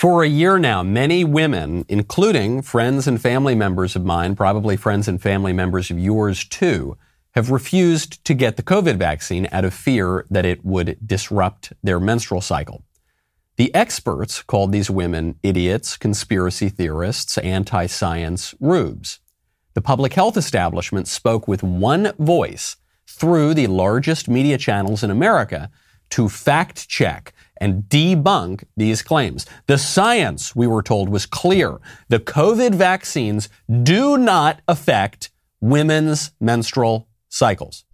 For a year now, many women, including friends and family members of mine, probably friends and family members of yours too, have refused to get the COVID vaccine out of fear that it would disrupt their menstrual cycle. The experts called these women idiots, conspiracy theorists, anti science rubes. The public health establishment spoke with one voice through the largest media channels in America to fact check and debunk these claims. The science, we were told, was clear. The COVID vaccines do not affect women's menstrual cycles.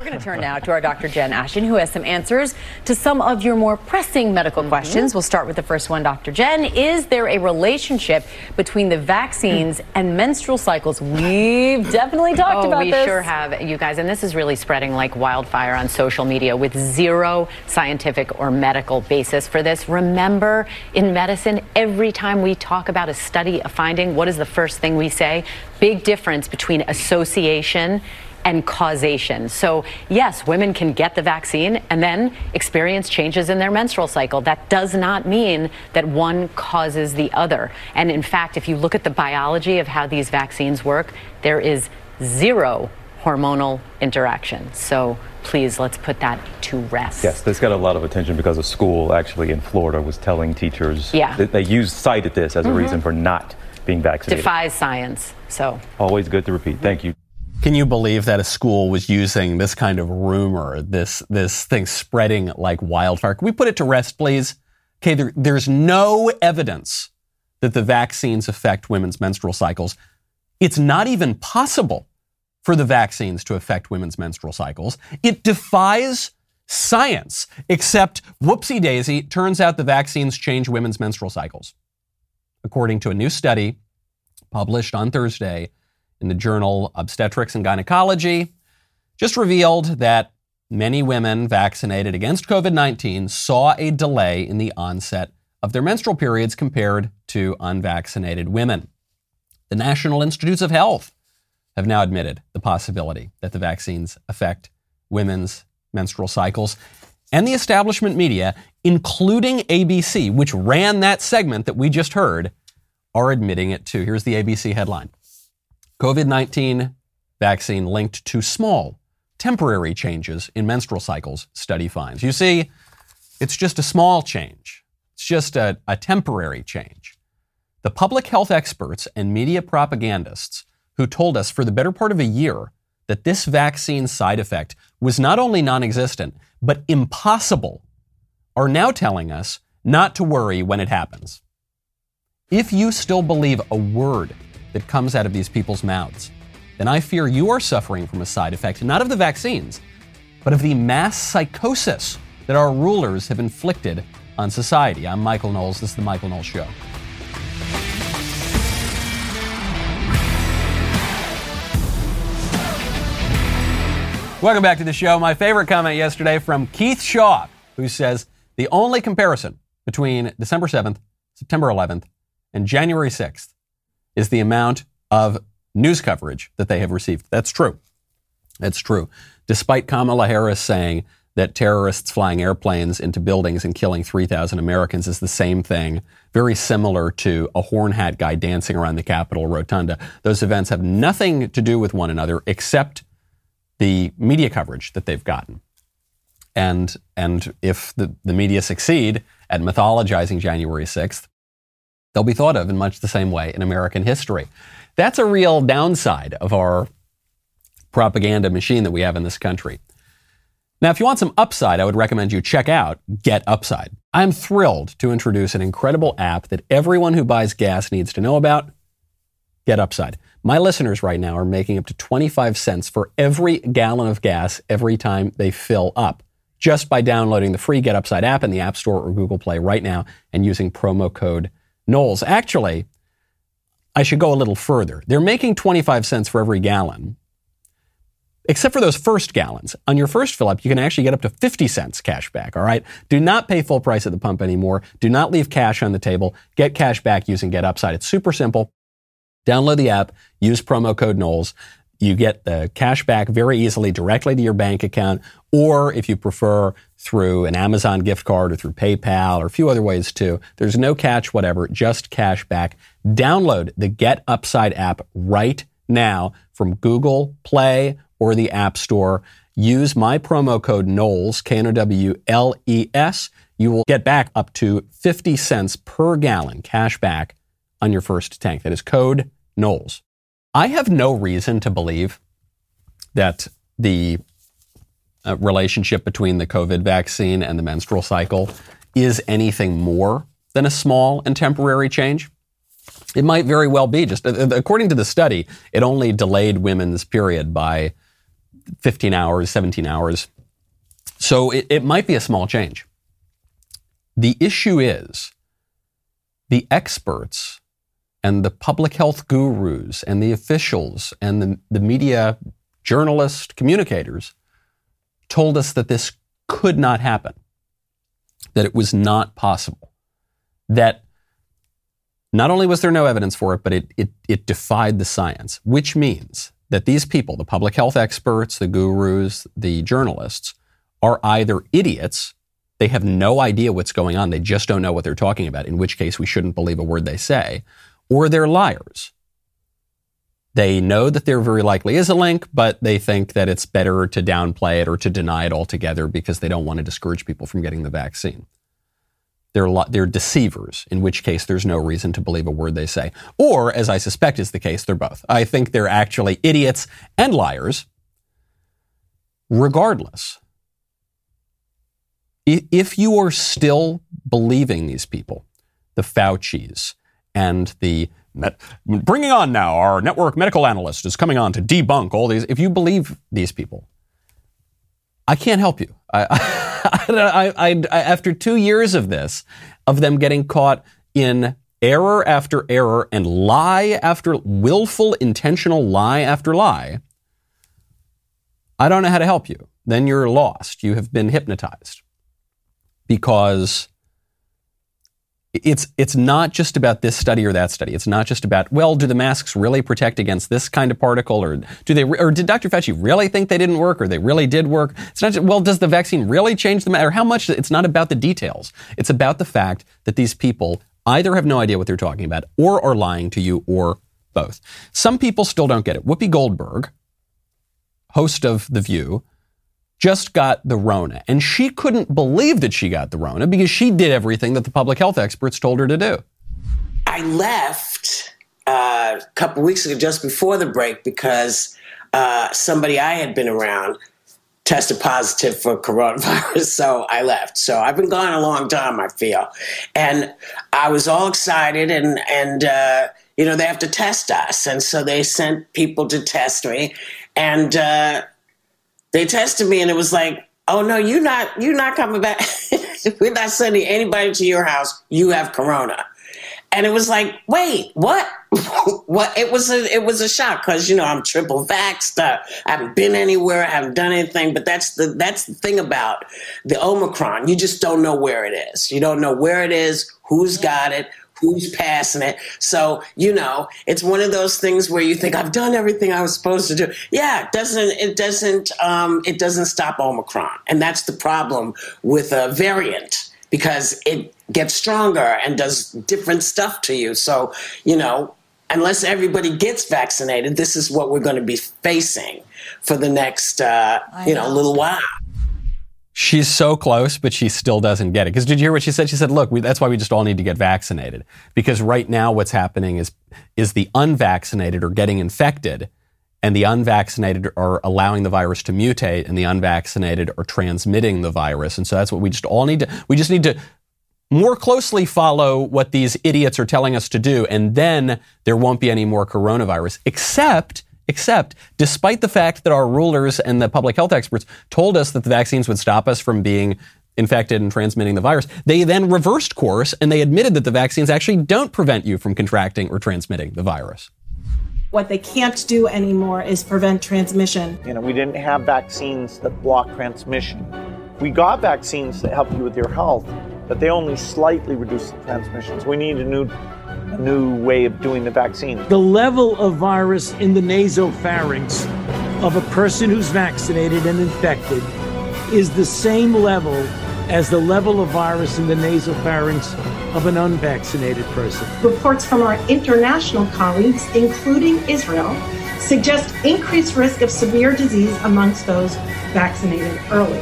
We're going to turn now to our Dr. Jen Ashton, who has some answers to some of your more pressing medical mm-hmm. questions. We'll start with the first one, Dr. Jen. Is there a relationship between the vaccines and menstrual cycles? We've definitely talked oh, about we this. We sure have, you guys. And this is really spreading like wildfire on social media with zero scientific or medical basis for this. Remember, in medicine, every time we talk about a study, a finding, what is the first thing we say? Big difference between association and causation. So, yes, women can get the vaccine and then experience changes in their menstrual cycle. That does not mean that one causes the other. And in fact, if you look at the biology of how these vaccines work, there is zero hormonal interaction. So, please let's put that to rest. Yes, this got a lot of attention because a school actually in Florida was telling teachers yeah. that they used cited this as mm-hmm. a reason for not being vaccinated. Defies science. So always good to repeat. Thank you. Can you believe that a school was using this kind of rumor, this this thing spreading like wildfire? Can we put it to rest, please? Okay, there, there's no evidence that the vaccines affect women's menstrual cycles. It's not even possible for the vaccines to affect women's menstrual cycles. It defies science, except whoopsie daisy, turns out the vaccines change women's menstrual cycles. According to a new study published on Thursday, in the journal Obstetrics and Gynecology just revealed that many women vaccinated against COVID 19 saw a delay in the onset of their menstrual periods compared to unvaccinated women. The National Institutes of Health have now admitted the possibility that the vaccines affect women's menstrual cycles. And the establishment media, including ABC, which ran that segment that we just heard, are admitting it too. Here's the ABC headline COVID 19 vaccine linked to small, temporary changes in menstrual cycles, study finds. You see, it's just a small change, it's just a, a temporary change. The public health experts and media propagandists who told us for the better part of a year that this vaccine side effect was not only non existent, but impossible, are now telling us not to worry when it happens. If you still believe a word that comes out of these people's mouths, then I fear you are suffering from a side effect not of the vaccines, but of the mass psychosis that our rulers have inflicted on society. I'm Michael Knowles. This is The Michael Knowles Show. Welcome back to the show. My favorite comment yesterday from Keith Shaw, who says the only comparison between December 7th, September 11th, and January 6th is the amount of news coverage that they have received. That's true. That's true. Despite Kamala Harris saying that terrorists flying airplanes into buildings and killing 3,000 Americans is the same thing, very similar to a horn hat guy dancing around the Capitol rotunda. Those events have nothing to do with one another except the media coverage that they've gotten. And, and if the, the media succeed at mythologizing January 6th, They'll be thought of in much the same way in American history. That's a real downside of our propaganda machine that we have in this country. Now, if you want some upside, I would recommend you check out Get Upside. I'm thrilled to introduce an incredible app that everyone who buys gas needs to know about Get Upside. My listeners right now are making up to 25 cents for every gallon of gas every time they fill up just by downloading the free Get Upside app in the App Store or Google Play right now and using promo code Knowles. Actually, I should go a little further. They're making 25 cents for every gallon, except for those first gallons. On your first fill up, you can actually get up to 50 cents cash back, all right? Do not pay full price at the pump anymore. Do not leave cash on the table. Get cash back using Get Upside. It's super simple. Download the app, use promo code Knowles. You get the cash back very easily directly to your bank account, or if you prefer, through an Amazon gift card or through PayPal or a few other ways too. There's no catch, whatever, just cash back. Download the Get Upside app right now from Google Play or the App Store. Use my promo code Knowles, K-N-O-W-L-E-S. You will get back up to 50 cents per gallon cash back on your first tank. That is code Knowles. I have no reason to believe that the uh, relationship between the COVID vaccine and the menstrual cycle is anything more than a small and temporary change. It might very well be. Just uh, according to the study, it only delayed women's period by 15 hours, 17 hours. So it, it might be a small change. The issue is the experts and the public health gurus and the officials and the, the media journalists, communicators told us that this could not happen, that it was not possible, that not only was there no evidence for it, but it, it, it defied the science, which means that these people, the public health experts, the gurus, the journalists, are either idiots, they have no idea what's going on, they just don't know what they're talking about, in which case we shouldn't believe a word they say, or they're liars. They know that there very likely is a link, but they think that it's better to downplay it or to deny it altogether because they don't want to discourage people from getting the vaccine. They're, they're deceivers, in which case there's no reason to believe a word they say. Or, as I suspect is the case, they're both. I think they're actually idiots and liars. Regardless, if you are still believing these people, the Faucis and the Met, bringing on now our network medical analyst is coming on to debunk all these. If you believe these people, I can't help you. I, I, I, after two years of this, of them getting caught in error after error and lie after willful, intentional lie after lie, I don't know how to help you. Then you're lost. You have been hypnotized because it's it's not just about this study or that study. It's not just about well, do the masks really protect against this kind of particle, or do they, or did Dr. Fauci really think they didn't work, or they really did work? It's not just, well, does the vaccine really change the matter? How much? It's not about the details. It's about the fact that these people either have no idea what they're talking about, or are lying to you, or both. Some people still don't get it. Whoopi Goldberg, host of The View, just got the Rona. And she couldn't believe that she got the Rona because she did everything that the public health experts told her to do. I left uh, a couple weeks ago, just before the break, because uh, somebody I had been around tested positive for coronavirus, so I left. So I've been gone a long time, I feel, and I was all excited, and and uh, you know they have to test us, and so they sent people to test me, and uh, they tested me and it was like, oh no, you're not you're not coming back. We're not sending anybody to your house. You have corona. And it was like, wait, what? what? It was a it was a shock because you know I'm triple vaxxed. Uh, I haven't been anywhere. I haven't done anything. But that's the that's the thing about the Omicron. You just don't know where it is. You don't know where it is, who's got it, who's passing it. So, you know, it's one of those things where you think I've done everything I was supposed to do. Yeah, it doesn't it doesn't um, it doesn't stop Omicron. And that's the problem with a variant because it gets stronger and does different stuff to you. So, you know, unless everybody gets vaccinated, this is what we're going to be facing for the next uh, you know, know, little while. She's so close, but she still doesn't get it. Because did you hear what she said? She said, "Look, we, that's why we just all need to get vaccinated. Because right now, what's happening is is the unvaccinated are getting infected, and the unvaccinated are allowing the virus to mutate, and the unvaccinated are transmitting the virus. And so that's what we just all need to. We just need to more closely follow what these idiots are telling us to do, and then there won't be any more coronavirus. Except." Except, despite the fact that our rulers and the public health experts told us that the vaccines would stop us from being infected and transmitting the virus, they then reversed course and they admitted that the vaccines actually don't prevent you from contracting or transmitting the virus. What they can't do anymore is prevent transmission. You know, we didn't have vaccines that block transmission. We got vaccines that help you with your health, but they only slightly reduce the transmissions. We need a new a new way of doing the vaccine. The level of virus in the nasopharynx of a person who's vaccinated and infected is the same level as the level of virus in the nasopharynx of an unvaccinated person. Reports from our international colleagues, including Israel, suggest increased risk of severe disease amongst those vaccinated early.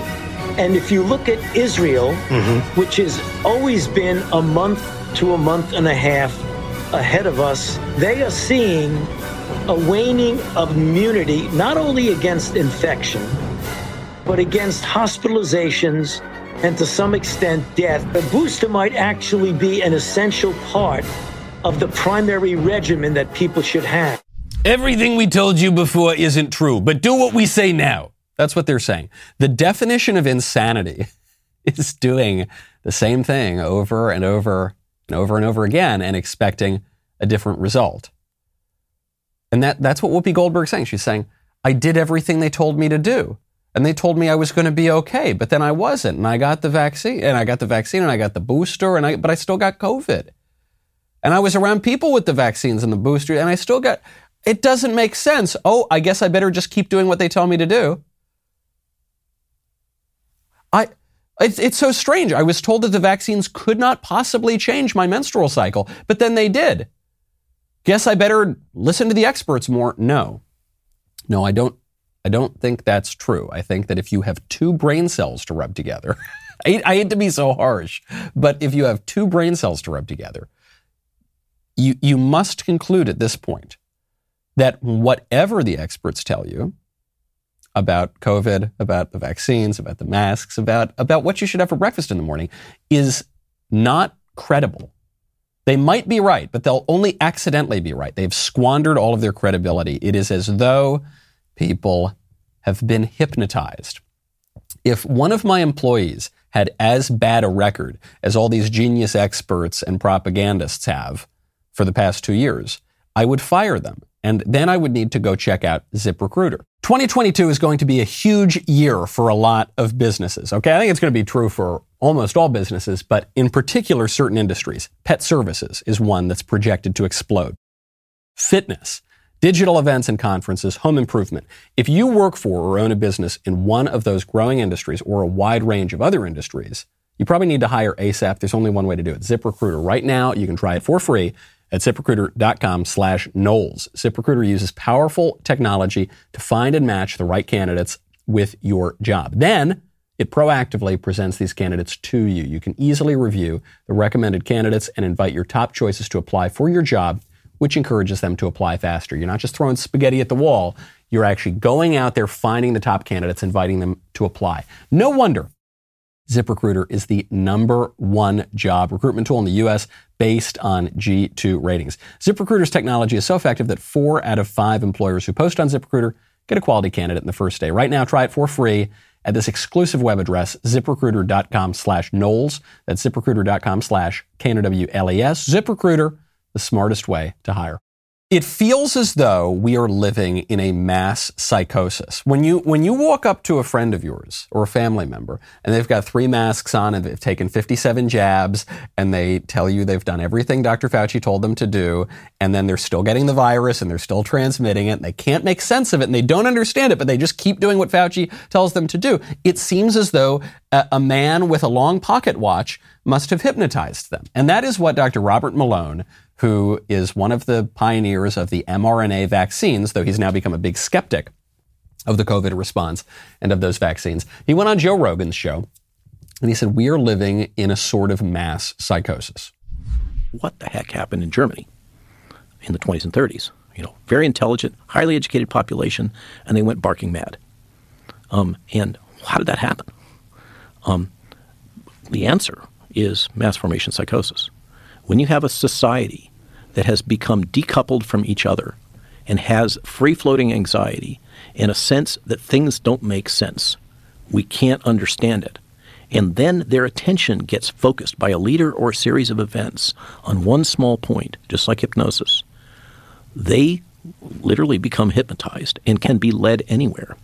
And if you look at Israel, mm-hmm. which has always been a month to a month and a half ahead of us, they are seeing a waning of immunity, not only against infection, but against hospitalizations and to some extent death. A booster might actually be an essential part of the primary regimen that people should have. Everything we told you before isn't true, but do what we say now. That's what they're saying. The definition of insanity is doing the same thing over and over over and over again and expecting a different result. And that, that's what Whoopi Goldberg's saying. She's saying, I did everything they told me to do. And they told me I was going to be okay, but then I wasn't. And I got the vaccine, and I got the vaccine, and I got the booster, and I, but I still got COVID. And I was around people with the vaccines and the booster, and I still got, it doesn't make sense. Oh, I guess I better just keep doing what they tell me to do. I, it's, it's so strange. I was told that the vaccines could not possibly change my menstrual cycle, but then they did. Guess I better listen to the experts more. No. No, I don't I don't think that's true. I think that if you have two brain cells to rub together, I, I hate to be so harsh, but if you have two brain cells to rub together, you, you must conclude at this point that whatever the experts tell you about COVID, about the vaccines, about the masks, about, about what you should have for breakfast in the morning is not credible. They might be right, but they'll only accidentally be right. They've squandered all of their credibility. It is as though people have been hypnotized. If one of my employees had as bad a record as all these genius experts and propagandists have for the past two years, I would fire them. And then I would need to go check out ZipRecruiter. 2022 is going to be a huge year for a lot of businesses. Okay. I think it's going to be true for almost all businesses, but in particular, certain industries. Pet services is one that's projected to explode. Fitness digital events and conferences, home improvement. If you work for or own a business in one of those growing industries or a wide range of other industries, you probably need to hire ASAP. There's only one way to do it. ZipRecruiter. Right now, you can try it for free at ziprecruiter.com slash Knowles. ZipRecruiter uses powerful technology to find and match the right candidates with your job. Then it proactively presents these candidates to you. You can easily review the recommended candidates and invite your top choices to apply for your job which encourages them to apply faster. You're not just throwing spaghetti at the wall, you're actually going out there, finding the top candidates, inviting them to apply. No wonder ZipRecruiter is the number one job recruitment tool in the US based on G2 ratings. ZipRecruiter's technology is so effective that four out of five employers who post on ZipRecruiter get a quality candidate in the first day. Right now, try it for free at this exclusive web address, ziprecruiter.com slash Knowles. That's ziprecruiter.com slash K-N-O-W-L-E-S. ZipRecruiter the smartest way to hire. It feels as though we are living in a mass psychosis. When you, when you walk up to a friend of yours or a family member and they've got three masks on and they've taken 57 jabs and they tell you they've done everything Dr. Fauci told them to do and then they're still getting the virus and they're still transmitting it and they can't make sense of it and they don't understand it, but they just keep doing what Fauci tells them to do. It seems as though a, a man with a long pocket watch must have hypnotized them. And that is what Dr. Robert Malone, who is one of the pioneers of the mRNA vaccines, though he's now become a big skeptic of the COVID response and of those vaccines. He went on Joe Rogan's show and he said, We are living in a sort of mass psychosis. What the heck happened in Germany in the 20s and 30s? You know, very intelligent, highly educated population, and they went barking mad. Um, and how did that happen? Um, the answer is mass formation psychosis. When you have a society that has become decoupled from each other and has free floating anxiety and a sense that things don't make sense, we can't understand it. And then their attention gets focused by a leader or a series of events on one small point, just like hypnosis. They literally become hypnotized and can be led anywhere.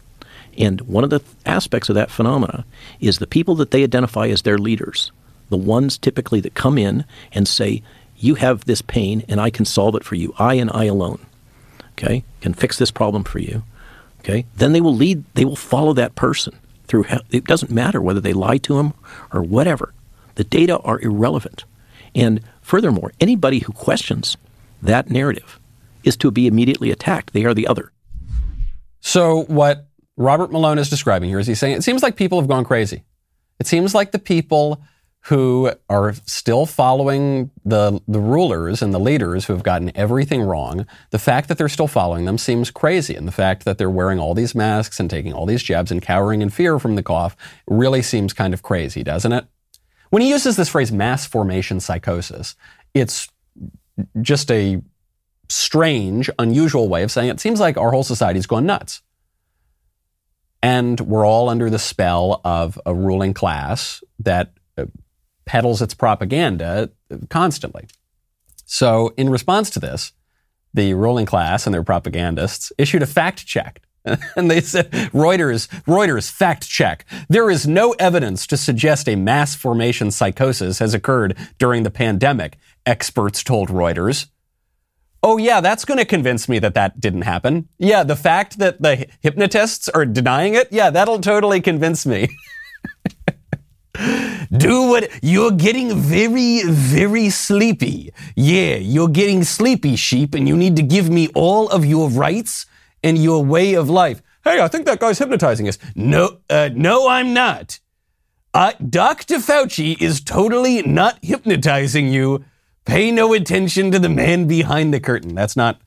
And one of the aspects of that phenomena is the people that they identify as their leaders the ones typically that come in and say, You have this pain and I can solve it for you. I and I alone. Okay? Can fix this problem for you. Okay, then they will lead. They will follow that person through. It doesn't matter whether they lie to him or whatever. The data are irrelevant, and furthermore, anybody who questions that narrative is to be immediately attacked. They are the other. So what Robert Malone is describing here is he's saying it seems like people have gone crazy. It seems like the people who are still following the, the rulers and the leaders who have gotten everything wrong, the fact that they're still following them seems crazy. And the fact that they're wearing all these masks and taking all these jabs and cowering in fear from the cough really seems kind of crazy, doesn't it? When he uses this phrase mass formation psychosis, it's just a strange, unusual way of saying it. seems like our whole society's gone nuts. And we're all under the spell of a ruling class that peddles its propaganda constantly. So, in response to this, the ruling class and their propagandists issued a fact check. and they said, Reuters, Reuters fact check. There is no evidence to suggest a mass formation psychosis has occurred during the pandemic, experts told Reuters. Oh, yeah, that's going to convince me that that didn't happen. Yeah, the fact that the hypnotists are denying it, yeah, that'll totally convince me. Do what you're getting very, very sleepy. Yeah, you're getting sleepy, sheep, and you need to give me all of your rights and your way of life. Hey, I think that guy's hypnotizing us. No, uh, no, I'm not. Uh, Dr. Fauci is totally not hypnotizing you. Pay no attention to the man behind the curtain. That's not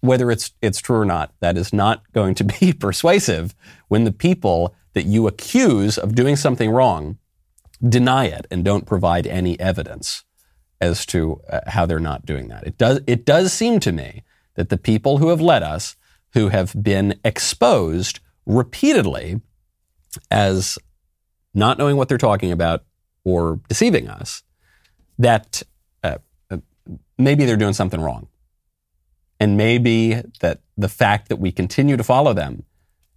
whether it's it's true or not. That is not going to be persuasive when the people that you accuse of doing something wrong deny it and don't provide any evidence as to uh, how they're not doing that. It does, it does seem to me that the people who have led us, who have been exposed repeatedly as not knowing what they're talking about or deceiving us, that uh, uh maybe they're doing something wrong. And maybe that the fact that we continue to follow them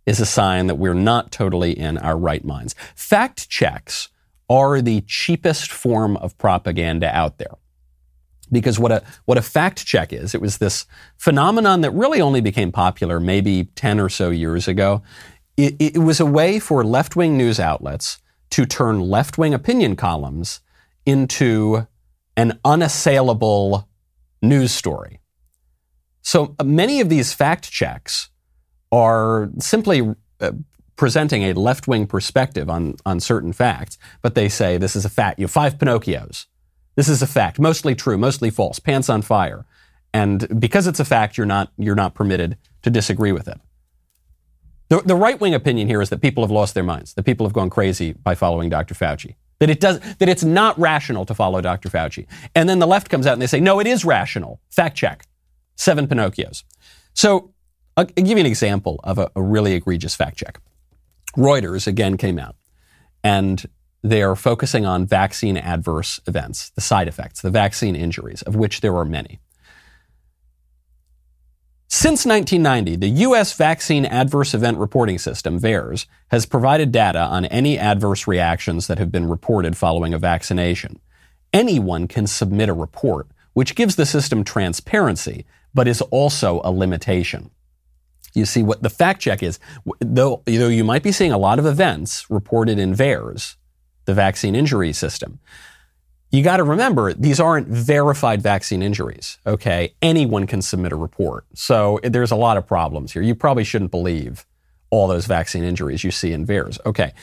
is a sign that we're not totally in our right minds. Fact checks are the cheapest form of propaganda out there. Because what a, what a fact check is, it was this phenomenon that really only became popular maybe 10 or so years ago. It, it was a way for left wing news outlets to turn left wing opinion columns into an unassailable news story. So uh, many of these fact checks are simply uh, presenting a left wing perspective on, on certain facts, but they say this is a fact. You have five Pinocchios. This is a fact, mostly true, mostly false, pants on fire. And because it's a fact, you're not, you're not permitted to disagree with it. The, the right wing opinion here is that people have lost their minds, that people have gone crazy by following Dr. Fauci. That it does, that it's not rational to follow Dr. Fauci. And then the left comes out and they say, no, it is rational. Fact check. Seven Pinocchios. So I'll, I'll give you an example of a, a really egregious fact check. Reuters again came out and they are focusing on vaccine adverse events, the side effects, the vaccine injuries, of which there are many. Since 1990, the U.S. Vaccine Adverse Event Reporting System, VAERS, has provided data on any adverse reactions that have been reported following a vaccination. Anyone can submit a report, which gives the system transparency, but is also a limitation. You see, what the fact check is, though, though you might be seeing a lot of events reported in VAERS, the vaccine injury system, you got to remember these aren't verified vaccine injuries. Okay, anyone can submit a report, so eh, there's a lot of problems here. You probably shouldn't believe all those vaccine injuries you see in VAERS. Okay,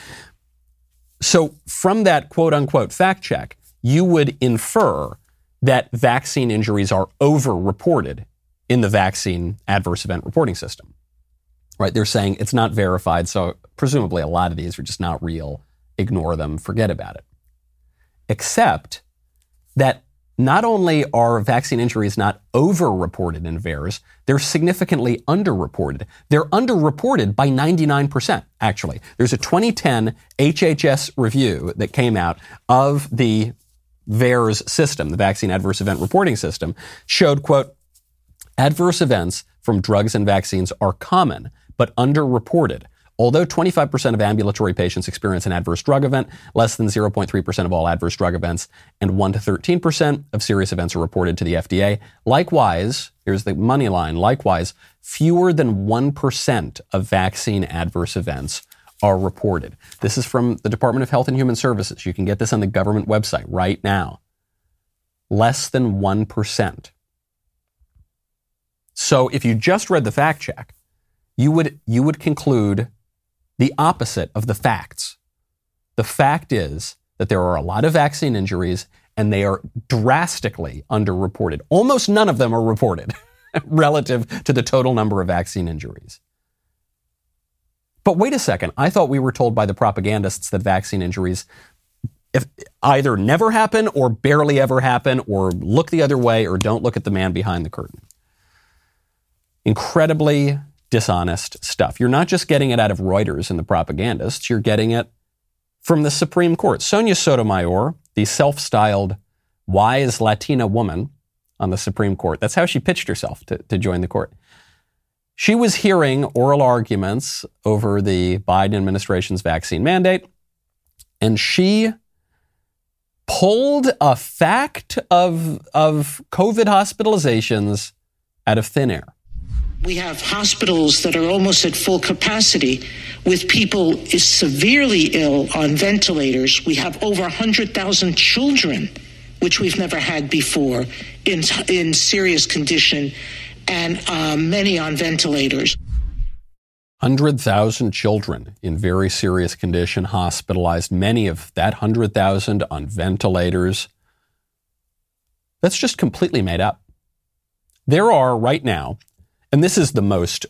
so from that quote unquote fact check, you would infer that vaccine injuries are over-reported in the vaccine adverse event reporting system right? They're saying it's not verified, so presumably a lot of these are just not real. Ignore them, forget about it. Except that not only are vaccine injuries not over-reported in VAERS, they're significantly underreported. They're underreported by 99%, actually. There's a 2010 HHS review that came out of the VAERS system, the Vaccine Adverse Event Reporting System, showed, quote, adverse events from drugs and vaccines are common, but underreported. Although 25% of ambulatory patients experience an adverse drug event, less than 0.3% of all adverse drug events and 1 to 13% of serious events are reported to the FDA. Likewise, here's the money line. Likewise, fewer than 1% of vaccine adverse events are reported. This is from the Department of Health and Human Services. You can get this on the government website right now. Less than 1%. So if you just read the fact check, you would, you would conclude the opposite of the facts. The fact is that there are a lot of vaccine injuries and they are drastically underreported. Almost none of them are reported relative to the total number of vaccine injuries. But wait a second. I thought we were told by the propagandists that vaccine injuries if either never happen or barely ever happen or look the other way or don't look at the man behind the curtain. Incredibly dishonest stuff. You're not just getting it out of Reuters and the propagandists, you're getting it from the Supreme Court. Sonia Sotomayor, the self styled wise Latina woman on the Supreme Court, that's how she pitched herself to, to join the court. She was hearing oral arguments over the Biden administration's vaccine mandate, and she pulled a fact of, of COVID hospitalizations out of thin air. We have hospitals that are almost at full capacity with people severely ill on ventilators. We have over 100,000 children, which we've never had before, in, in serious condition and uh, many on ventilators. 100,000 children in very serious condition hospitalized, many of that 100,000 on ventilators. That's just completely made up. There are right now, and this is the most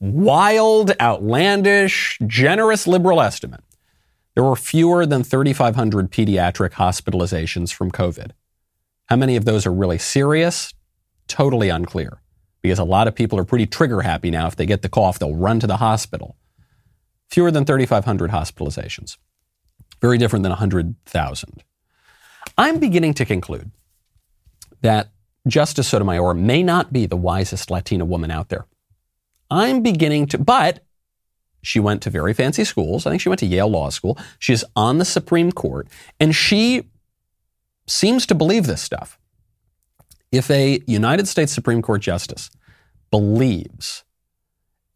wild, outlandish, generous liberal estimate. There were fewer than 3,500 pediatric hospitalizations from COVID. How many of those are really serious? Totally unclear because a lot of people are pretty trigger happy now. If they get the cough, they'll run to the hospital. Fewer than 3,500 hospitalizations. Very different than 100,000. I'm beginning to conclude that Justice Sotomayor may not be the wisest Latina woman out there. I'm beginning to, but she went to very fancy schools. I think she went to Yale Law School. She's on the Supreme Court, and she seems to believe this stuff. If a United States Supreme Court justice believes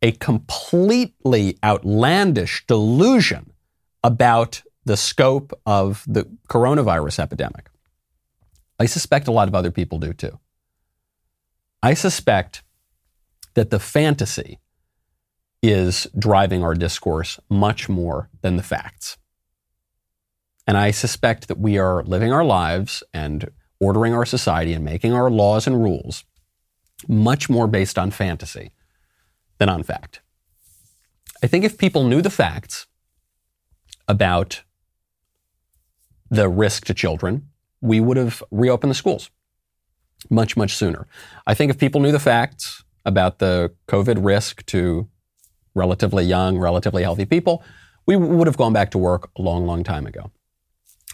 a completely outlandish delusion about the scope of the coronavirus epidemic, I suspect a lot of other people do too. I suspect that the fantasy is driving our discourse much more than the facts. And I suspect that we are living our lives and ordering our society and making our laws and rules much more based on fantasy than on fact. I think if people knew the facts about the risk to children, we would have reopened the schools much, much sooner. I think if people knew the facts about the COVID risk to relatively young, relatively healthy people, we would have gone back to work a long, long time ago.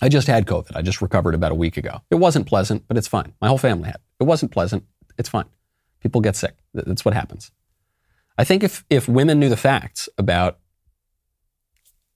I just had COVID. I just recovered about a week ago. It wasn't pleasant, but it's fine. My whole family had. It wasn't pleasant. It's fine. People get sick. That's what happens. I think if, if women knew the facts about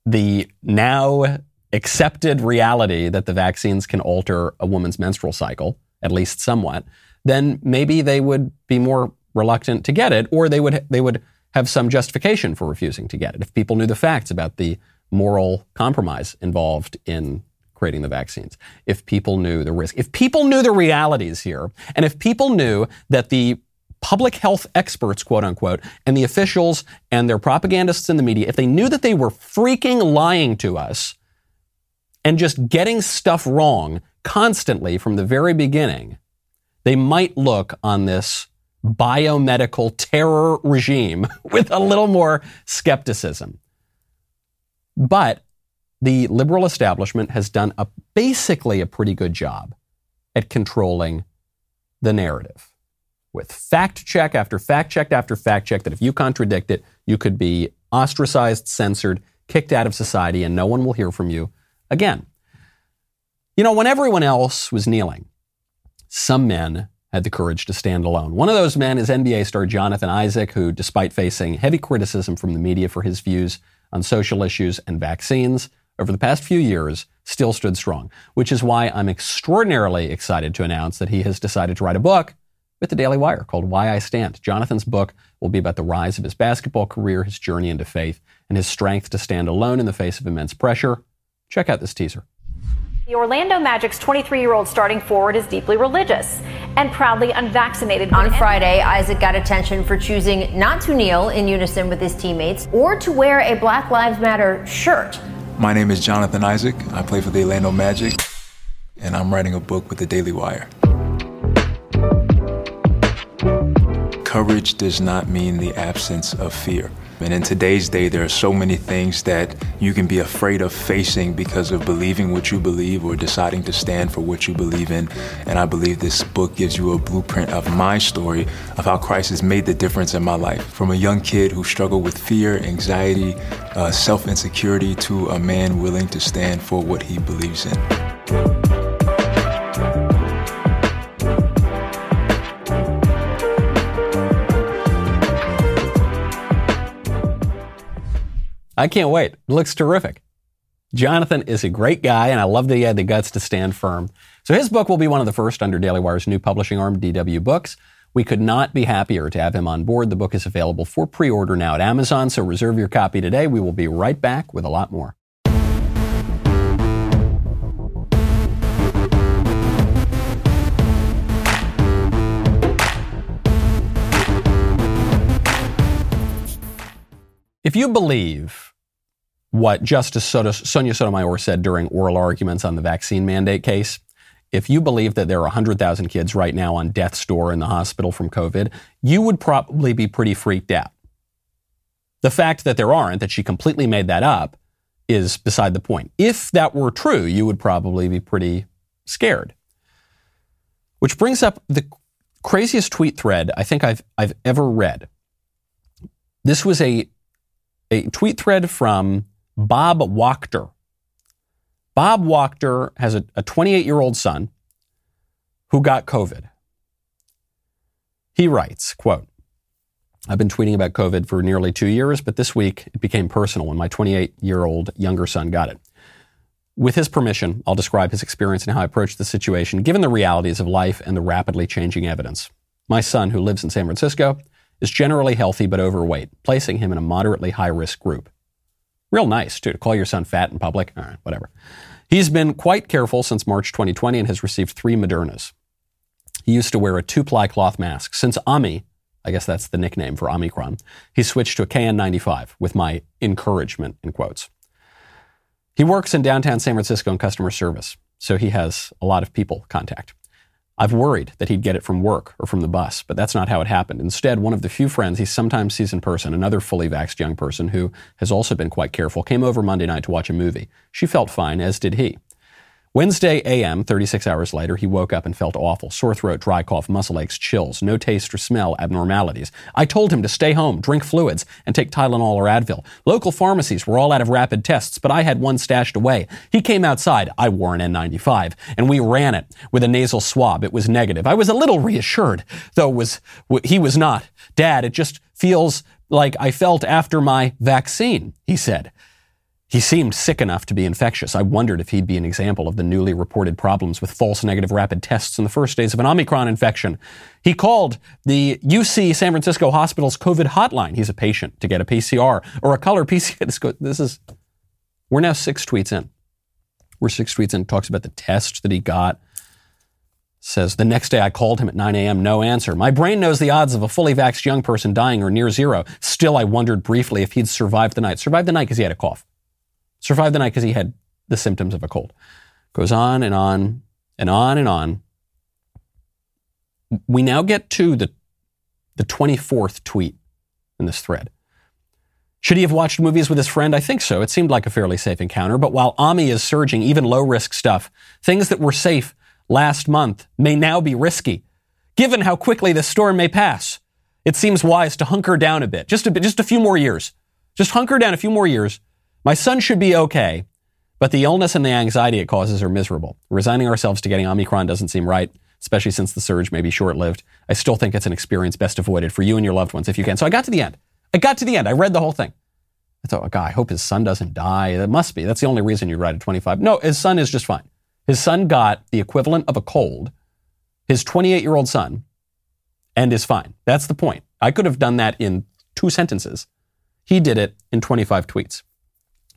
the now accepted reality that the vaccines can alter a woman's menstrual cycle, at least somewhat, then maybe they would be more reluctant to get it, or they would they would have some justification for refusing to get it if people knew the facts about the moral compromise involved in creating the vaccines. If people knew the risk, if people knew the realities here, and if people knew that the public health experts, quote unquote, and the officials and their propagandists in the media, if they knew that they were freaking lying to us and just getting stuff wrong constantly from the very beginning, they might look on this biomedical terror regime with a little more skepticism. But the liberal establishment has done a, basically a pretty good job at controlling the narrative with fact check after fact check after fact check that if you contradict it, you could be ostracized, censored, kicked out of society, and no one will hear from you again. You know, when everyone else was kneeling, some men had the courage to stand alone. One of those men is NBA star Jonathan Isaac, who, despite facing heavy criticism from the media for his views on social issues and vaccines over the past few years, still stood strong, which is why I'm extraordinarily excited to announce that he has decided to write a book with the Daily Wire called Why I Stand. Jonathan's book will be about the rise of his basketball career, his journey into faith, and his strength to stand alone in the face of immense pressure. Check out this teaser. The Orlando Magic's 23 year old starting forward is deeply religious and proudly unvaccinated. On Friday, Isaac got attention for choosing not to kneel in unison with his teammates or to wear a Black Lives Matter shirt. My name is Jonathan Isaac. I play for the Orlando Magic, and I'm writing a book with the Daily Wire. Courage does not mean the absence of fear. And in today's day, there are so many things that you can be afraid of facing because of believing what you believe or deciding to stand for what you believe in. And I believe this book gives you a blueprint of my story of how Christ has made the difference in my life. From a young kid who struggled with fear, anxiety, uh, self insecurity, to a man willing to stand for what he believes in. I can't wait. It looks terrific. Jonathan is a great guy, and I love that he had the guts to stand firm. So his book will be one of the first under Daily Wire's new publishing arm, DW Books. We could not be happier to have him on board. The book is available for pre-order now at Amazon, so reserve your copy today. We will be right back with a lot more. If you believe what Justice Sonia Sotomayor said during oral arguments on the vaccine mandate case. If you believe that there are 100,000 kids right now on death's door in the hospital from COVID, you would probably be pretty freaked out. The fact that there aren't, that she completely made that up, is beside the point. If that were true, you would probably be pretty scared. Which brings up the craziest tweet thread I think I've, I've ever read. This was a, a tweet thread from Bob Wachter. Bob Wachter has a 28 year old son who got COVID. He writes, quote, I've been tweeting about COVID for nearly two years, but this week it became personal when my 28 year old younger son got it. With his permission, I'll describe his experience and how I approached the situation, given the realities of life and the rapidly changing evidence. My son, who lives in San Francisco, is generally healthy but overweight, placing him in a moderately high risk group. Real nice, too, to call your son fat in public. All right, whatever. He's been quite careful since March 2020 and has received three Modernas. He used to wear a two ply cloth mask. Since Ami, I guess that's the nickname for Omicron, he switched to a KN95 with my encouragement, in quotes. He works in downtown San Francisco in customer service, so he has a lot of people contact. I've worried that he'd get it from work or from the bus, but that's not how it happened. Instead, one of the few friends he sometimes sees in person, another fully vaxxed young person who has also been quite careful, came over Monday night to watch a movie. She felt fine, as did he. Wednesday AM, 36 hours later, he woke up and felt awful. Sore throat, dry cough, muscle aches, chills, no taste or smell abnormalities. I told him to stay home, drink fluids, and take Tylenol or Advil. Local pharmacies were all out of rapid tests, but I had one stashed away. He came outside. I wore an N95, and we ran it with a nasal swab. It was negative. I was a little reassured, though was, he was not. Dad, it just feels like I felt after my vaccine, he said. He seemed sick enough to be infectious. I wondered if he'd be an example of the newly reported problems with false negative rapid tests in the first days of an Omicron infection. He called the UC San Francisco Hospital's COVID hotline. He's a patient to get a PCR or a color PCR. This is, we're now six tweets in. We're six tweets in. Talks about the test that he got. Says the next day I called him at 9 a.m. No answer. My brain knows the odds of a fully vaxxed young person dying are near zero. Still, I wondered briefly if he'd survived the night. Survived the night because he had a cough. Survived the night because he had the symptoms of a cold. Goes on and on and on and on. We now get to the, the 24th tweet in this thread. Should he have watched movies with his friend? I think so. It seemed like a fairly safe encounter. But while Ami is surging even low risk stuff, things that were safe last month may now be risky. Given how quickly this storm may pass, it seems wise to hunker down a bit, just a bit, just a few more years. Just hunker down a few more years my son should be okay, but the illness and the anxiety it causes are miserable. Resigning ourselves to getting Omicron doesn't seem right, especially since the surge may be short lived. I still think it's an experience best avoided for you and your loved ones if you can. So I got to the end. I got to the end. I read the whole thing. I thought, oh, God, I hope his son doesn't die. That must be. That's the only reason you'd write at 25. No, his son is just fine. His son got the equivalent of a cold. His 28 year old son and is fine. That's the point. I could have done that in two sentences. He did it in 25 tweets.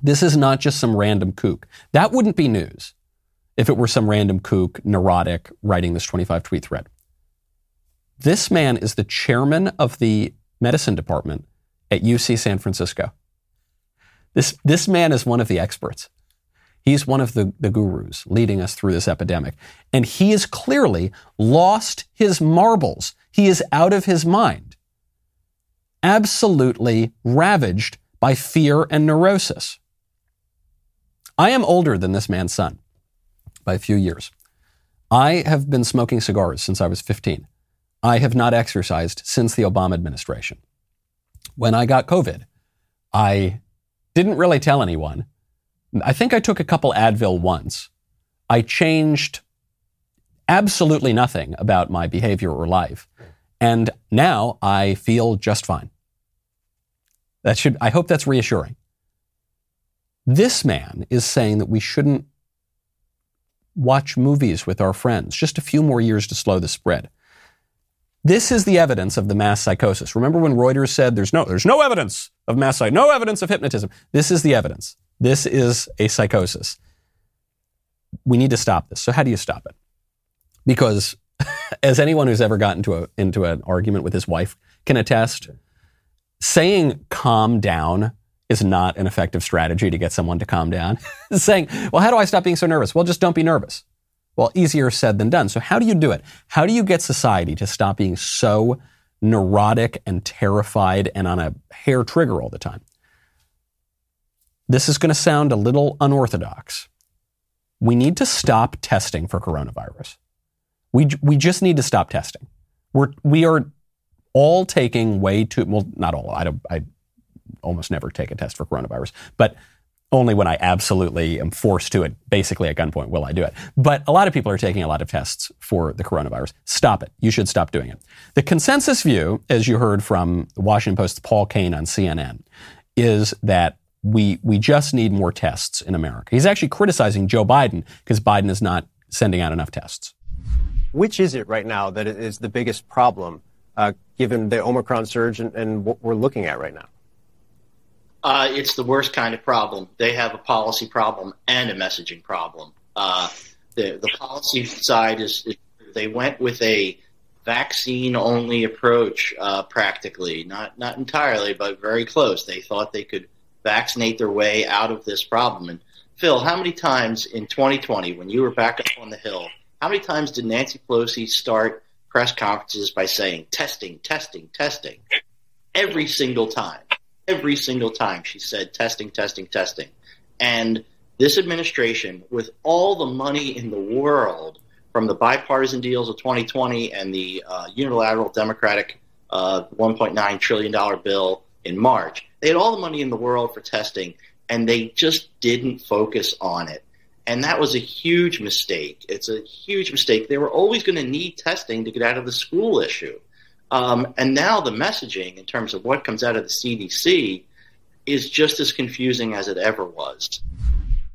This is not just some random kook. That wouldn't be news if it were some random kook, neurotic, writing this 25 tweet thread. This man is the chairman of the medicine department at UC San Francisco. This, this man is one of the experts. He's one of the, the gurus leading us through this epidemic. And he has clearly lost his marbles. He is out of his mind. Absolutely ravaged by fear and neurosis. I am older than this man's son by a few years. I have been smoking cigars since I was 15. I have not exercised since the Obama administration. When I got COVID, I didn't really tell anyone. I think I took a couple Advil once. I changed absolutely nothing about my behavior or life. And now I feel just fine. That should, I hope that's reassuring. This man is saying that we shouldn't watch movies with our friends, just a few more years to slow the spread. This is the evidence of the mass psychosis. Remember when Reuters said there's no, there's no evidence of mass psychosis, no evidence of hypnotism. This is the evidence. This is a psychosis. We need to stop this. So how do you stop it? Because as anyone who's ever gotten into, a, into an argument with his wife can attest, saying calm down is not an effective strategy to get someone to calm down. saying, well, how do I stop being so nervous? Well, just don't be nervous. Well, easier said than done. So how do you do it? How do you get society to stop being so neurotic and terrified and on a hair trigger all the time? This is going to sound a little unorthodox. We need to stop testing for coronavirus. We, we just need to stop testing. We're, we are all taking way too, well, not all, I, I almost never take a test for coronavirus, but only when I absolutely am forced to it, basically at gunpoint, will I do it. But a lot of people are taking a lot of tests for the coronavirus. Stop it. You should stop doing it. The consensus view, as you heard from the Washington Post's Paul Kane on CNN, is that we, we just need more tests in America. He's actually criticizing Joe Biden because Biden is not sending out enough tests. Which is it right now that is the biggest problem, uh, given the Omicron surge and, and what we're looking at right now? Uh, it's the worst kind of problem. They have a policy problem and a messaging problem. Uh, the the policy side is, is, they went with a vaccine only approach, uh, practically not not entirely, but very close. They thought they could vaccinate their way out of this problem. And Phil, how many times in 2020, when you were back up on the Hill, how many times did Nancy Pelosi start press conferences by saying testing, testing, testing? Every single time every single time she said testing, testing, testing. And this administration, with all the money in the world from the bipartisan deals of 2020 and the uh, unilateral Democratic uh, $1.9 trillion bill in March, they had all the money in the world for testing, and they just didn't focus on it. And that was a huge mistake. It's a huge mistake. They were always going to need testing to get out of the school issue. Um, and now the messaging in terms of what comes out of the CDC is just as confusing as it ever was.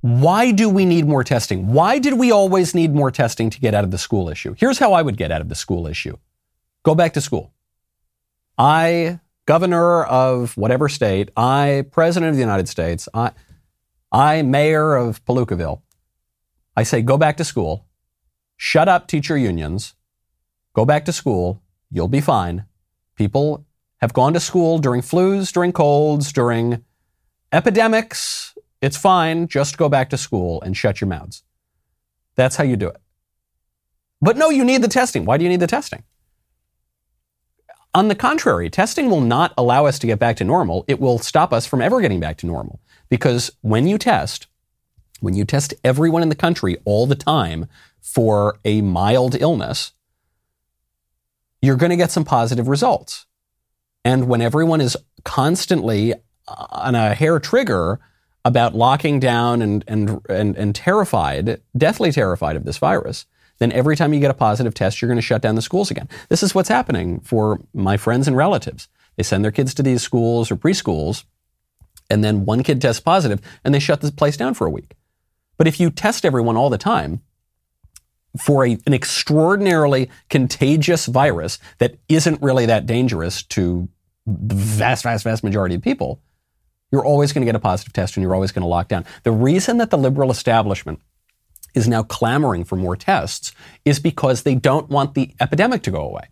Why do we need more testing? Why did we always need more testing to get out of the school issue? Here's how I would get out of the school issue go back to school. I, governor of whatever state, I, president of the United States, I, I, mayor of Palookaville, I say go back to school, shut up teacher unions, go back to school, You'll be fine. People have gone to school during flus, during colds, during epidemics. It's fine. Just go back to school and shut your mouths. That's how you do it. But no, you need the testing. Why do you need the testing? On the contrary, testing will not allow us to get back to normal. It will stop us from ever getting back to normal. Because when you test, when you test everyone in the country all the time for a mild illness, you're going to get some positive results. And when everyone is constantly uh, on a hair trigger about locking down and, and, and, and terrified, deathly terrified of this virus, then every time you get a positive test, you're going to shut down the schools again. This is what's happening for my friends and relatives. They send their kids to these schools or preschools, and then one kid tests positive, and they shut the place down for a week. But if you test everyone all the time, for a, an extraordinarily contagious virus that isn't really that dangerous to the vast, vast, vast majority of people, you're always going to get a positive test and you're always going to lock down. The reason that the liberal establishment is now clamoring for more tests is because they don't want the epidemic to go away.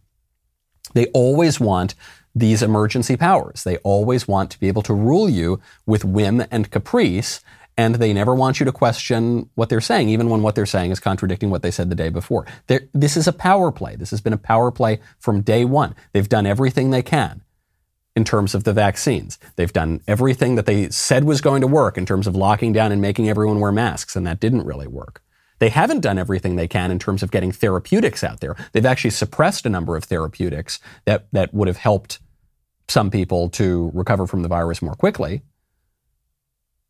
They always want these emergency powers. They always want to be able to rule you with whim and caprice, and they never want you to question what they're saying, even when what they're saying is contradicting what they said the day before. They're, this is a power play. This has been a power play from day one. They've done everything they can in terms of the vaccines. They've done everything that they said was going to work in terms of locking down and making everyone wear masks, and that didn't really work. They haven't done everything they can in terms of getting therapeutics out there. They've actually suppressed a number of therapeutics that, that would have helped some people to recover from the virus more quickly.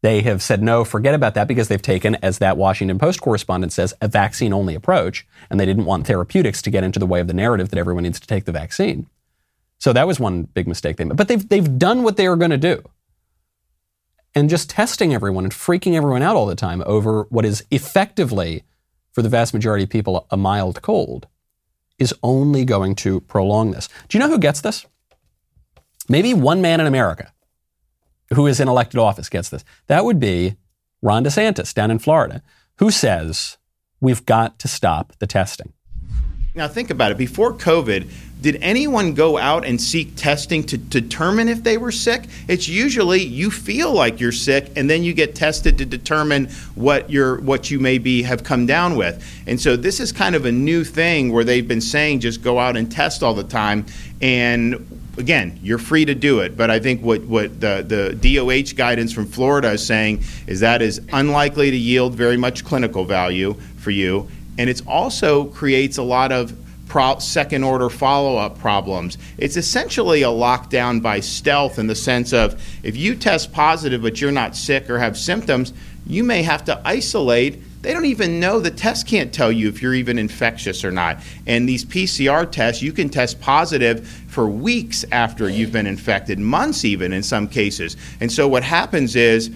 They have said, no, forget about that because they've taken, as that Washington Post correspondent says, a vaccine only approach, and they didn't want therapeutics to get into the way of the narrative that everyone needs to take the vaccine. So that was one big mistake they made. But they've, they've done what they were going to do. And just testing everyone and freaking everyone out all the time over what is effectively, for the vast majority of people, a mild cold is only going to prolong this. Do you know who gets this? Maybe one man in America who is in elected office gets this. That would be Ron DeSantis down in Florida, who says we've got to stop the testing. Now, think about it. Before COVID, did anyone go out and seek testing to determine if they were sick? It's usually you feel like you're sick, and then you get tested to determine what you're, what you maybe have come down with. And so this is kind of a new thing where they've been saying just go out and test all the time. And again, you're free to do it, but I think what, what the, the DOH guidance from Florida is saying is that is unlikely to yield very much clinical value for you and it also creates a lot of pro- second order follow up problems. It's essentially a lockdown by stealth in the sense of if you test positive but you're not sick or have symptoms, you may have to isolate. They don't even know the test can't tell you if you're even infectious or not. And these PCR tests, you can test positive for weeks after you've been infected, months even in some cases. And so what happens is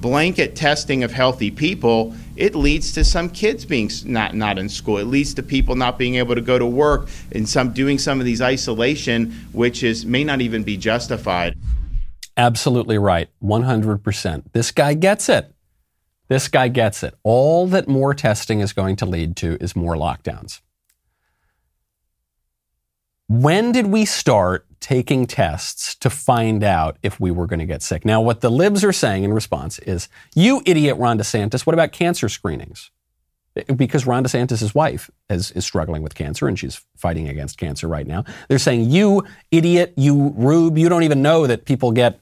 blanket testing of healthy people, it leads to some kids being not not in school. It leads to people not being able to go to work and some doing some of these isolation, which is may not even be justified. Absolutely right. 100%. This guy gets it. This guy gets it. All that more testing is going to lead to is more lockdowns. When did we start taking tests to find out if we were going to get sick? Now, what the libs are saying in response is, you idiot Ron DeSantis, what about cancer screenings? Eh, because Ron DeSantis' wife is, is struggling with cancer and she's fighting against cancer right now. They're saying, you idiot, you rube, you don't even know that people get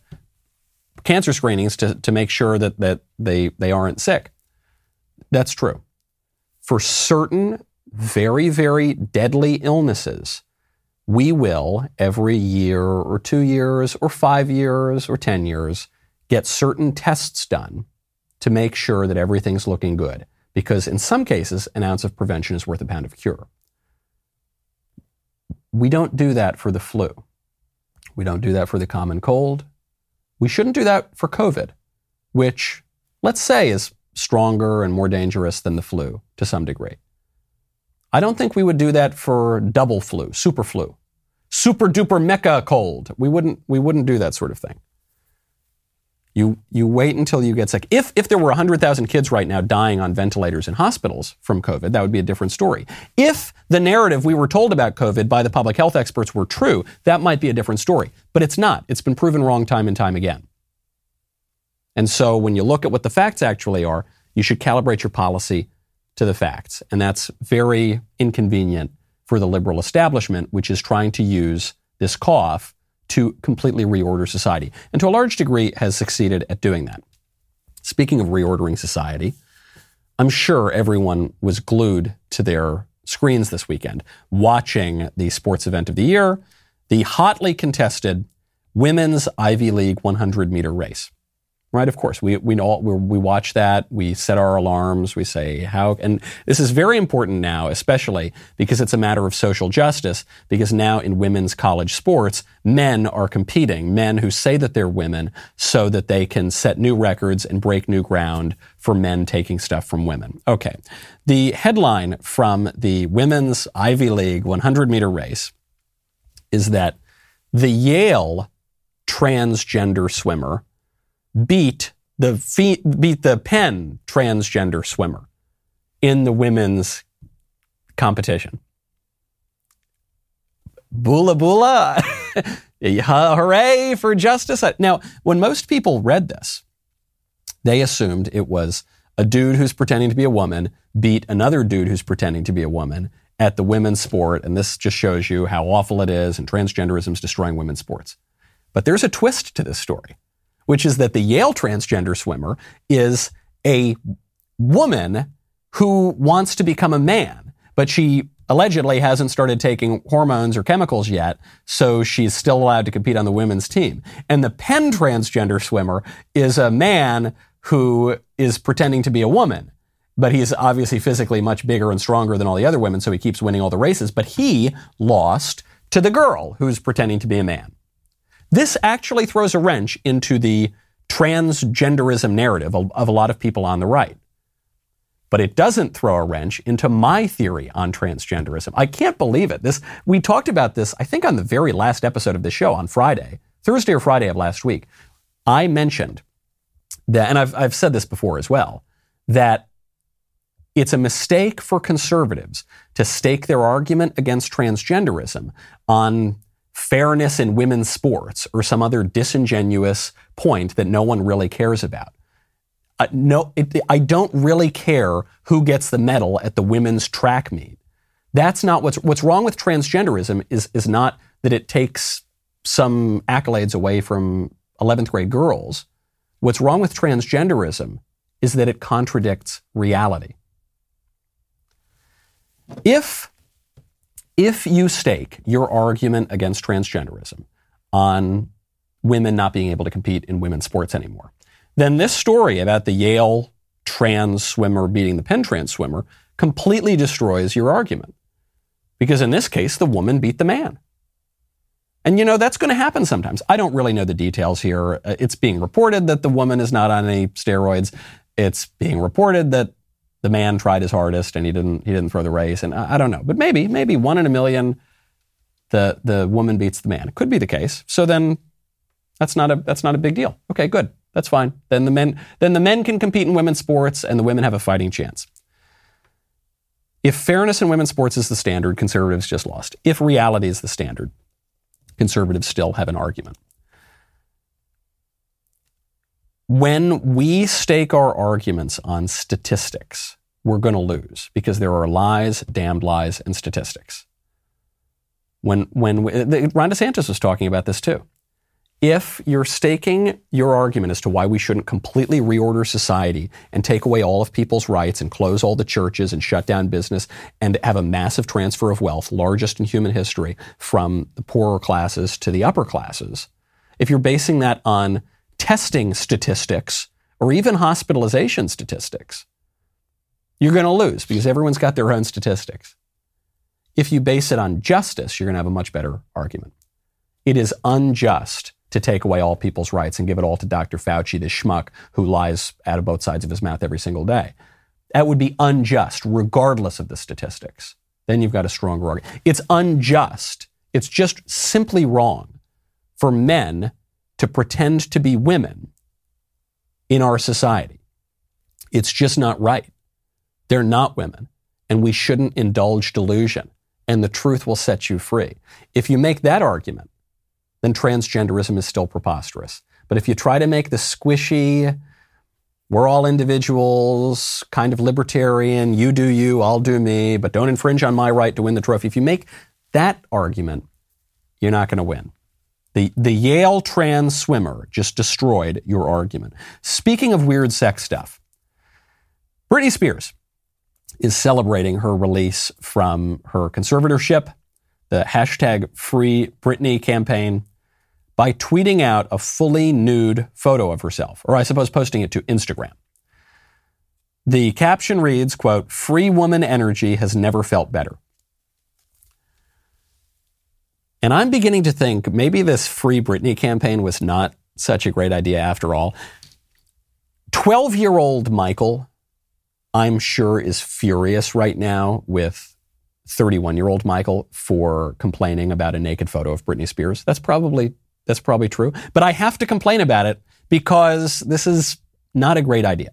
cancer screenings to, to make sure that, that they, they aren't sick. That's true. For certain very, very deadly illnesses, we will every year or two years or five years or 10 years get certain tests done to make sure that everything's looking good. Because in some cases, an ounce of prevention is worth a pound of cure. We don't do that for the flu. We don't do that for the common cold. We shouldn't do that for COVID, which let's say is stronger and more dangerous than the flu to some degree. I don't think we would do that for double flu, super flu, super duper mecca cold. We wouldn't, we wouldn't do that sort of thing. You, you wait until you get sick. If, if there were 100,000 kids right now dying on ventilators in hospitals from COVID, that would be a different story. If the narrative we were told about COVID by the public health experts were true, that might be a different story. But it's not. It's been proven wrong time and time again. And so when you look at what the facts actually are, you should calibrate your policy to the facts. And that's very inconvenient for the liberal establishment, which is trying to use this cough to completely reorder society. And to a large degree has succeeded at doing that. Speaking of reordering society, I'm sure everyone was glued to their screens this weekend watching the sports event of the year, the hotly contested women's Ivy League 100 meter race. Right? Of course, we we know we we watch that. We set our alarms. We say how, and this is very important now, especially because it's a matter of social justice. Because now in women's college sports, men are competing, men who say that they're women, so that they can set new records and break new ground for men taking stuff from women. Okay, the headline from the women's Ivy League 100 meter race is that the Yale transgender swimmer beat the fe- beat the Penn transgender swimmer in the women's competition. Boola boola. Hooray for justice. Now, when most people read this, they assumed it was a dude who's pretending to be a woman beat another dude who's pretending to be a woman at the women's sport. And this just shows you how awful it is and transgenderism is destroying women's sports. But there's a twist to this story which is that the Yale transgender swimmer is a woman who wants to become a man, but she allegedly hasn't started taking hormones or chemicals yet, so she's still allowed to compete on the women's team. And the Penn transgender swimmer is a man who is pretending to be a woman. But he's obviously physically much bigger and stronger than all the other women, so he keeps winning all the races. But he lost to the girl who's pretending to be a man. This actually throws a wrench into the transgenderism narrative of, of a lot of people on the right. But it doesn't throw a wrench into my theory on transgenderism. I can't believe it. This we talked about this, I think, on the very last episode of the show on Friday, Thursday or Friday of last week. I mentioned that, and I've, I've said this before as well, that it's a mistake for conservatives to stake their argument against transgenderism on fairness in women's sports or some other disingenuous point that no one really cares about. Uh, no, it, I don't really care who gets the medal at the women's track meet. That's not what's what's wrong with transgenderism is is not that it takes some accolades away from 11th grade girls. What's wrong with transgenderism is that it contradicts reality. If if you stake your argument against transgenderism on women not being able to compete in women's sports anymore, then this story about the Yale trans swimmer beating the Penn trans swimmer completely destroys your argument. Because in this case, the woman beat the man. And you know, that's going to happen sometimes. I don't really know the details here. Uh, it's being reported that the woman is not on any steroids. It's being reported that the man tried his hardest and he didn't he didn't throw the race. And I, I, don't know, but maybe maybe one in a million, the the woman beats the man. It could be the case. So then that's not a that's not a big deal. Okay, good. That's fine. Then the men then the men can compete in women's sports and the women have a fighting chance. If fairness in women's sports is the standard, conservatives just lost. If reality is the standard, conservatives still have an argument. When we stake our arguments on statistics, we're going to lose because there are lies, damned lies, and statistics. When, when Ron DeSantis was talking about this too. If you're staking your argument as to why we shouldn't completely reorder society and take away all of people's rights and close all the churches and shut down business and have a massive transfer of wealth, largest in human history, from the poorer classes to the upper classes, if you're basing that on testing statistics or even hospitalization statistics, you're going to lose because everyone's got their own statistics. If you base it on justice, you're going to have a much better argument. It is unjust to take away all people's rights and give it all to Dr. Fauci, the schmuck who lies out of both sides of his mouth every single day. That would be unjust, regardless of the statistics. Then you've got a stronger argument. It's unjust. It's just simply wrong for men to pretend to be women in our society. It's just not right. They're not women, and we shouldn't indulge delusion, and the truth will set you free. If you make that argument, then transgenderism is still preposterous. But if you try to make the squishy, we're all individuals, kind of libertarian, you do you, I'll do me, but don't infringe on my right to win the trophy. If you make that argument, you're not going to win. The, the Yale trans swimmer just destroyed your argument. Speaking of weird sex stuff, Britney Spears is celebrating her release from her conservatorship, the hashtag Free Britney campaign, by tweeting out a fully nude photo of herself, or I suppose posting it to Instagram. The caption reads, quote, free woman energy has never felt better. And I'm beginning to think maybe this Free Britney campaign was not such a great idea after all. 12 year old Michael, I'm sure, is furious right now with 31 year old Michael for complaining about a naked photo of Britney Spears. That's probably, that's probably true. But I have to complain about it because this is not a great idea.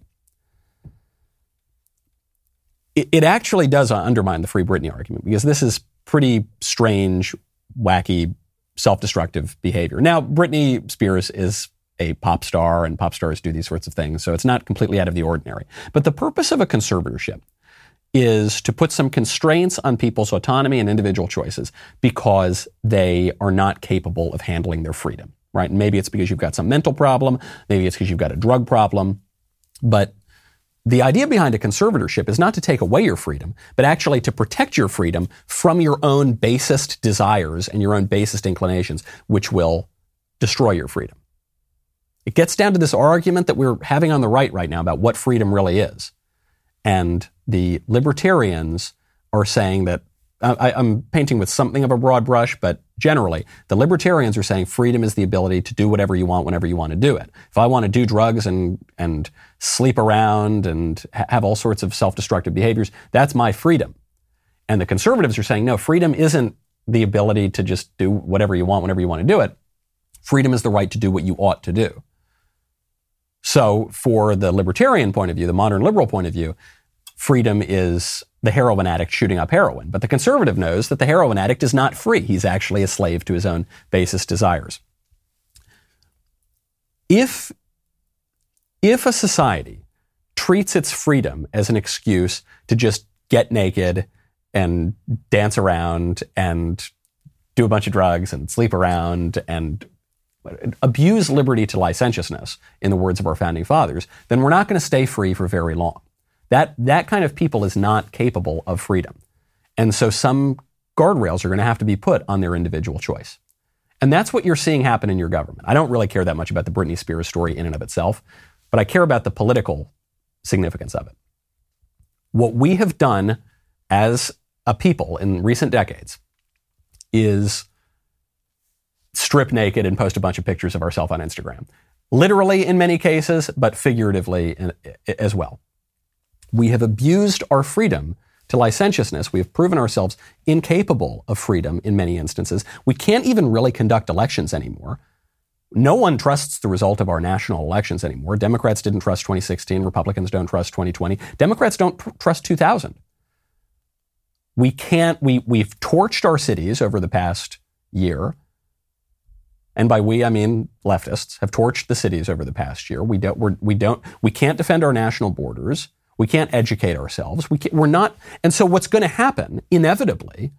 It, it actually does undermine the Free Britney argument because this is pretty strange, wacky, self destructive behavior. Now, Britney Spears is a pop star, and pop stars do these sorts of things, so it's not completely out of the ordinary. But the purpose of a conservatorship is to put some constraints on people's autonomy and individual choices because they are not capable of handling their freedom, right? And maybe it's because you've got some mental problem, maybe it's because you've got a drug problem, but the idea behind a conservatorship is not to take away your freedom, but actually to protect your freedom from your own basest desires and your own basest inclinations, which will destroy your freedom. It gets down to this argument that we're having on the right right now about what freedom really is. And the libertarians are saying that Uh, I, am painting with something of a broad brush, but generally, the libertarians are saying freedom is the ability to do whatever you want whenever you want to do it. If I want to do drugs and and sleep around and ha- have all sorts of self-destructive behaviors, that's my freedom. And the conservatives are saying no, freedom isn't the ability to just do whatever you want whenever you want to do it. Freedom is the right to do what you ought to do. So, for the libertarian point of view, the modern liberal point of view, freedom is the heroin addict shooting up heroin. But the conservative knows that the heroin addict is not free. He's actually a slave to his own basest desires. If, if a society treats its freedom as an excuse to just get naked and dance around and do a bunch of drugs and sleep around and abuse liberty to licentiousness, in the words of our founding fathers, then we're not going to stay free for very long. That, that kind of people is not capable of freedom. And so some guardrails are going to have to be put on their individual choice. And that's what you're seeing happen in your government. I don't really care that much about the Britney Spears story in and of itself, but I care about the political significance of it. What we have done as a people in recent decades is strip naked and post a bunch of pictures of ourselves on Instagram. Literally in many cases, but figuratively as well. We have abused our freedom to licentiousness. We have proven ourselves incapable of freedom in many instances. We can't even really conduct elections anymore. No one trusts the result of our national elections anymore. Democrats didn't trust 2016. Republicans don't trust 2020. Democrats don't pr- trust 2000. We can't, we, we've torched our cities over the past year. And by we, I mean leftists have torched the cities over the past year. We don't, we're, we don't, we can't defend our national borders. We can't educate ourselves. We we're not. And so what's going to happen inevitably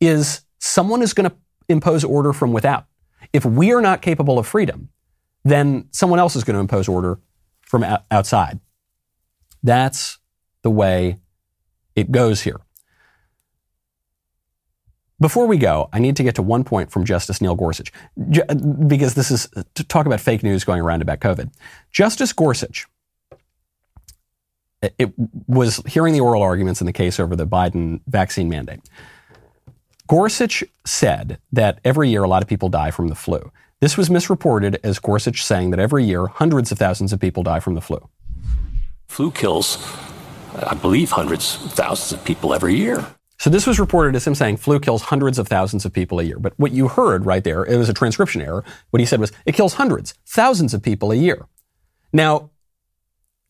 is someone is going to impose order from without. If we are not capable of freedom, then someone else is going to impose order from outside. That's the way it goes here. Before we go, I need to get to one point from Justice Neil Gorsuch, because this is to talk about fake news going around about COVID. Justice Gorsuch it was hearing the oral arguments in the case over the Biden vaccine mandate. Gorsuch said that every year a lot of people die from the flu. This was misreported as Gorsuch saying that every year hundreds of thousands of people die from the flu. Flu kills, I believe, hundreds of thousands of people every year. So this was reported as him saying flu kills hundreds of thousands of people a year. But what you heard right there, it was a transcription error. What he said was it kills hundreds, thousands of people a year. Now,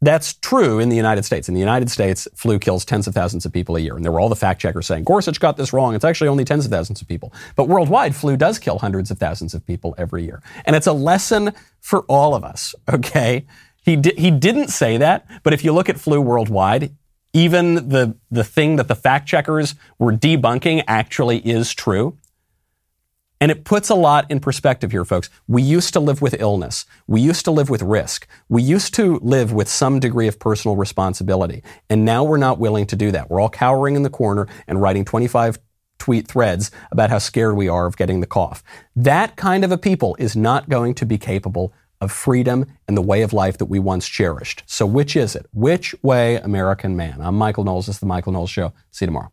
that's true in the United States. In the United States, flu kills tens of thousands of people a year. And there were all the fact checkers saying, Gorsuch got this wrong. It's actually only tens of thousands of people. But worldwide, flu does kill hundreds of thousands of people every year. And it's a lesson for all of us, okay? He, di- he didn't say that, but if you look at flu worldwide, even the, the thing that the fact checkers were debunking actually is true. And it puts a lot in perspective here, folks. We used to live with illness. We used to live with risk. We used to live with some degree of personal responsibility. And now we're not willing to do that. We're all cowering in the corner and writing 25 tweet threads about how scared we are of getting the cough. That kind of a people is not going to be capable of freedom and the way of life that we once cherished. So which is it? Which way, American man? I'm Michael Knowles. This is the Michael Knowles Show. See you tomorrow.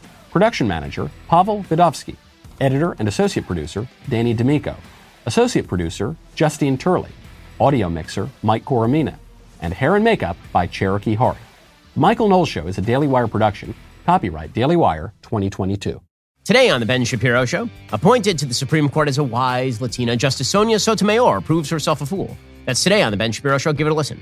Production manager, Pavel Vidovsky. Editor and associate producer, Danny D'Amico. Associate producer, Justine Turley. Audio mixer, Mike Coromina. And hair and makeup by Cherokee Hart. The Michael Knowles Show is a Daily Wire production. Copyright Daily Wire 2022. Today on The Ben Shapiro Show, appointed to the Supreme Court as a wise Latina, Justice Sonia Sotomayor proves herself a fool. That's today on The Ben Shapiro Show. Give it a listen.